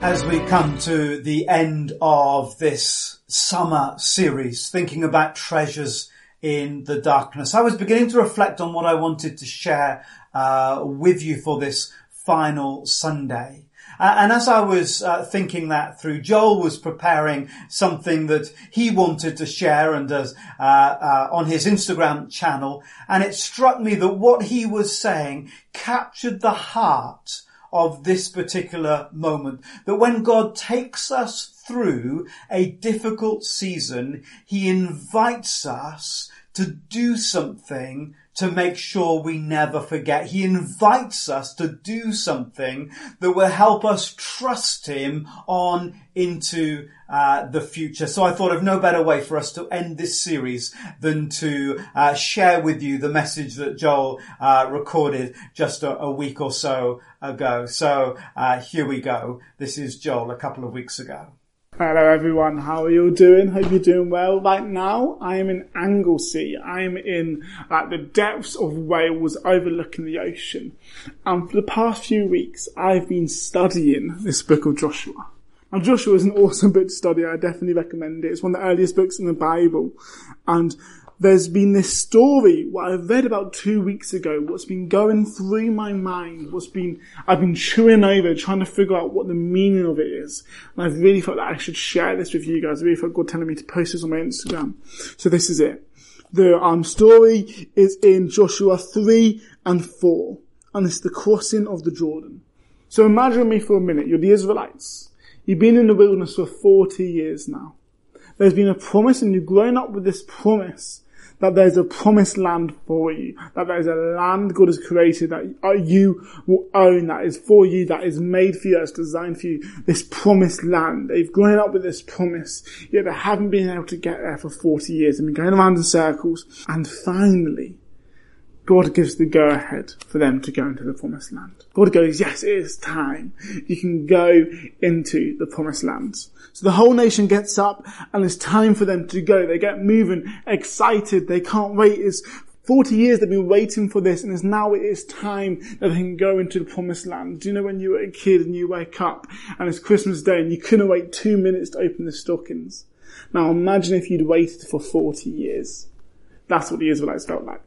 As we come to the end of this summer series, thinking about treasures in the darkness, I was beginning to reflect on what I wanted to share uh, with you for this final Sunday. Uh, and as I was uh, thinking that through, Joel was preparing something that he wanted to share and does uh, uh, on his Instagram channel, and it struck me that what he was saying captured the heart of this particular moment. That when God takes us through a difficult season, He invites us to do something to make sure we never forget. He invites us to do something that will help us trust Him on into uh, the future. So I thought of no better way for us to end this series than to uh, share with you the message that Joel uh, recorded just a, a, week or so ago. So uh, here we go. This is Joel a couple of weeks ago. Hello everyone, how are you doing? Hope you're doing well. Right now, I am in Anglesey. I am in like the depths of Wales overlooking the ocean. And for the past few weeks, I've been studying this book of Joshua. Now Joshua is an awesome book to study. I definitely recommend it. It's one of the earliest books in the Bible. And there's been this story, what I read about two weeks ago, what's been going through my mind, what's been, I've been chewing over, trying to figure out what the meaning of it is. And I've really felt that I should share this with you guys. I really felt God telling me to post this on my Instagram. So this is it. The um, story is in Joshua 3 and 4. And it's the crossing of the Jordan. So imagine me for a minute. You're the Israelites. You've been in the wilderness for 40 years now. There's been a promise and you've grown up with this promise that there's a promised land for you, that there's a land God has created that uh, you will own, that is for you, that is made for you, that's designed for you, this promised land. They've grown up with this promise, yet they haven't been able to get there for 40 years. They've been going around in circles, and finally, God gives the go ahead for them to go into the promised land. God goes, yes, it is time. You can go into the promised land. So the whole nation gets up and it's time for them to go. They get moving, excited. They can't wait. It's 40 years they've been waiting for this and it's now it is time that they can go into the promised land. Do you know when you were a kid and you wake up and it's Christmas day and you couldn't wait two minutes to open the stockings? Now imagine if you'd waited for 40 years. That's what the Israelites felt like.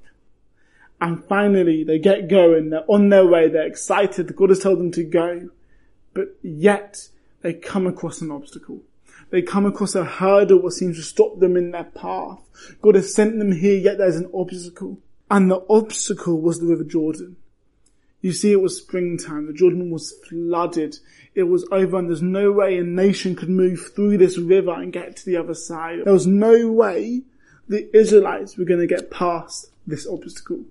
And finally, they get going. They're on their way. They're excited. God has told them to go. But yet, they come across an obstacle. They come across a hurdle what seems to stop them in their path. God has sent them here, yet there's an obstacle. And the obstacle was the River Jordan. You see, it was springtime. The Jordan was flooded. It was over and there's no way a nation could move through this river and get to the other side. There was no way the Israelites were going to get past this obstacle.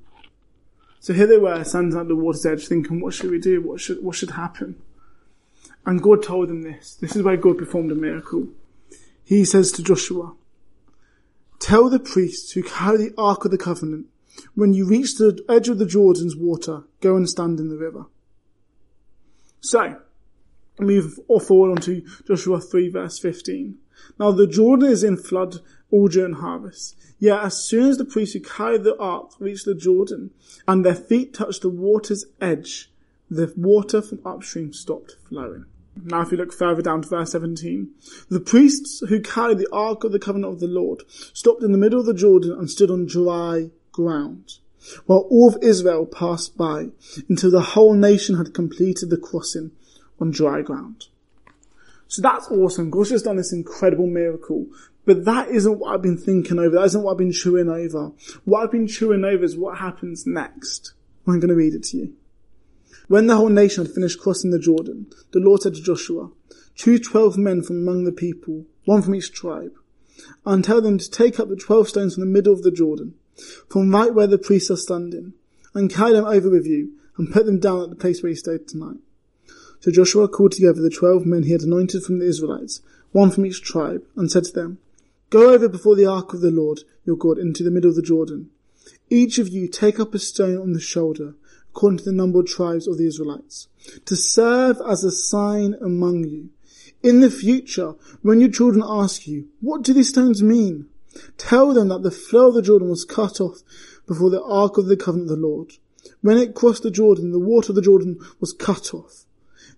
So here they were, standing at the water's edge, thinking, what should we do? What should, what should happen? And God told them this. This is where God performed a miracle. He says to Joshua, Tell the priests who carry the Ark of the Covenant, when you reach the edge of the Jordan's water, go and stand in the river. So, move forward onto Joshua 3 verse 15. Now the Jordan is in flood all during harvest. Yet as soon as the priests who carried the ark reached the Jordan and their feet touched the water's edge, the water from upstream stopped flowing. Now if you look further down to verse 17, the priests who carried the ark of the covenant of the Lord stopped in the middle of the Jordan and stood on dry ground, while all of Israel passed by until the whole nation had completed the crossing on dry ground. So that's awesome. God's just done this incredible miracle. But that isn't what I've been thinking over. That isn't what I've been chewing over. What I've been chewing over is what happens next. I'm going to read it to you. When the whole nation had finished crossing the Jordan, the Lord said to Joshua, choose twelve men from among the people, one from each tribe, and tell them to take up the twelve stones from the middle of the Jordan, from right where the priests are standing, and carry them over with you, and put them down at the place where you stayed tonight. So Joshua called together the twelve men he had anointed from the Israelites, one from each tribe, and said to them, Go over before the ark of the Lord your God into the middle of the Jordan. Each of you take up a stone on the shoulder, according to the number of tribes of the Israelites, to serve as a sign among you. In the future, when your children ask you, what do these stones mean? Tell them that the flow of the Jordan was cut off before the ark of the covenant of the Lord. When it crossed the Jordan, the water of the Jordan was cut off.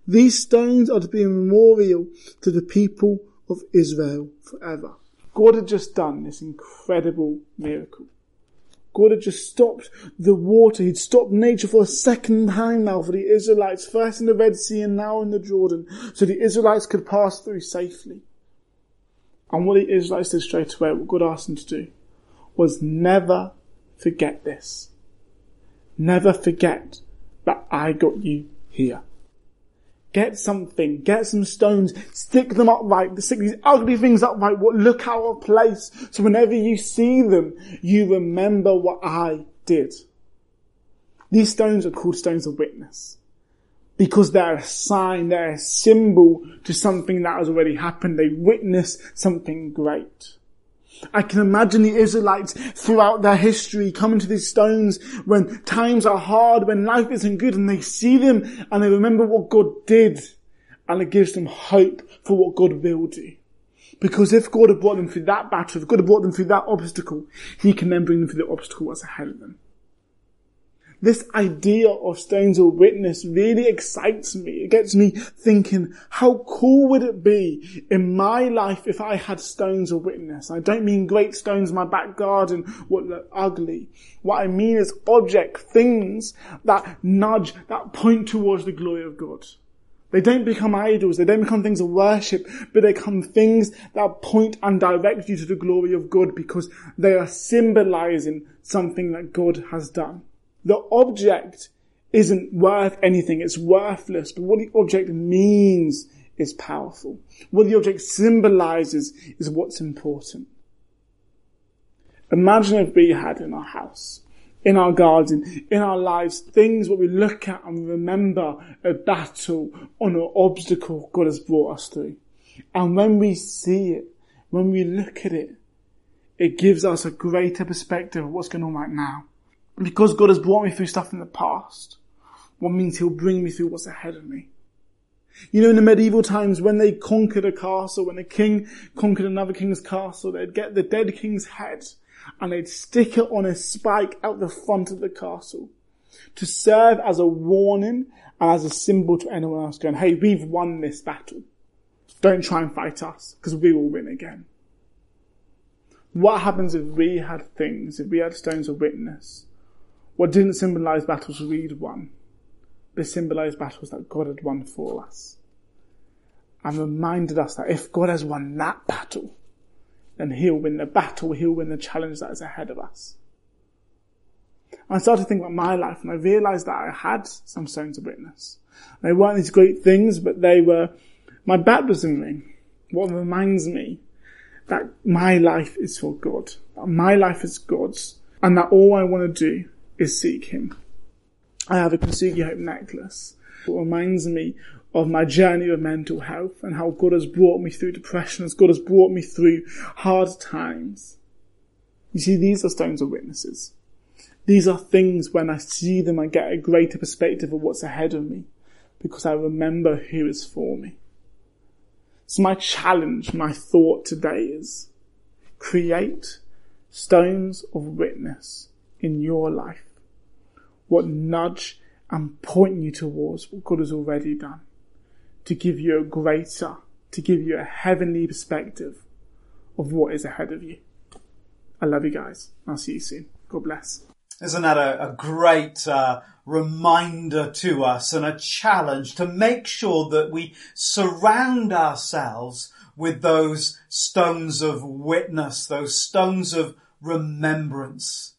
These stones are to be a memorial to the people of Israel forever. God had just done this incredible miracle. God had just stopped the water. He'd stopped nature for a second time now for the Israelites, first in the Red Sea and now in the Jordan, so the Israelites could pass through safely. And what the Israelites did straight away, what God asked them to do, was never forget this. Never forget that I got you here. Get something, get some stones, stick them upright, stick these ugly things upright, what look out of place. So whenever you see them, you remember what I did. These stones are called stones of witness. Because they're a sign, they're a symbol to something that has already happened. They witness something great. I can imagine the Israelites throughout their history coming to these stones when times are hard, when life isn't good, and they see them and they remember what God did, and it gives them hope for what God will do. Because if God had brought them through that battle, if God had brought them through that obstacle, He can then bring them through the obstacle that's ahead of them. This idea of stones of witness really excites me. It gets me thinking, how cool would it be in my life if I had stones of witness? I don't mean great stones in my back garden what look ugly. What I mean is object, things that nudge, that point towards the glory of God. They don't become idols, they don't become things of worship, but they become things that point and direct you to the glory of God because they are symbolizing something that God has done. The object isn't worth anything, it's worthless, but what the object means is powerful. What the object symbolizes is what's important. Imagine if we had in our house, in our garden, in our lives, things what we look at and remember a battle on an obstacle God has brought us through. And when we see it, when we look at it, it gives us a greater perspective of what's going on right now because God has brought me through stuff in the past, what means he'll bring me through what's ahead of me. You know, in the medieval times, when they conquered a castle, when a king conquered another king's castle, they'd get the dead king's head and they'd stick it on a spike out the front of the castle to serve as a warning and as a symbol to anyone else going, hey, we've won this battle. Don't try and fight us because we will win again. What happens if we had things, if we had stones of witness what didn't symbolize battles we'd won, but symbolized battles that God had won for us. And reminded us that if God has won that battle, then He'll win the battle, He'll win the challenge that is ahead of us. I started to think about my life and I realized that I had some stones of witness. They weren't these great things, but they were my baptism ring. What reminds me that my life is for God, that my life is God's, and that all I want to do is seek him. I have a Kintsugi Hope necklace. It reminds me of my journey of mental health and how God has brought me through depression, as God has brought me through hard times. You see, these are stones of witnesses. These are things when I see them, I get a greater perspective of what's ahead of me because I remember who is for me. So my challenge, my thought today is create stones of witness in your life what nudge and point you towards what God has already done. To give you a greater, to give you a heavenly perspective of what is ahead of you. I love you guys. I'll see you soon. God bless. Isn't that a, a great uh, reminder to us and a challenge to make sure that we surround ourselves with those stones of witness, those stones of remembrance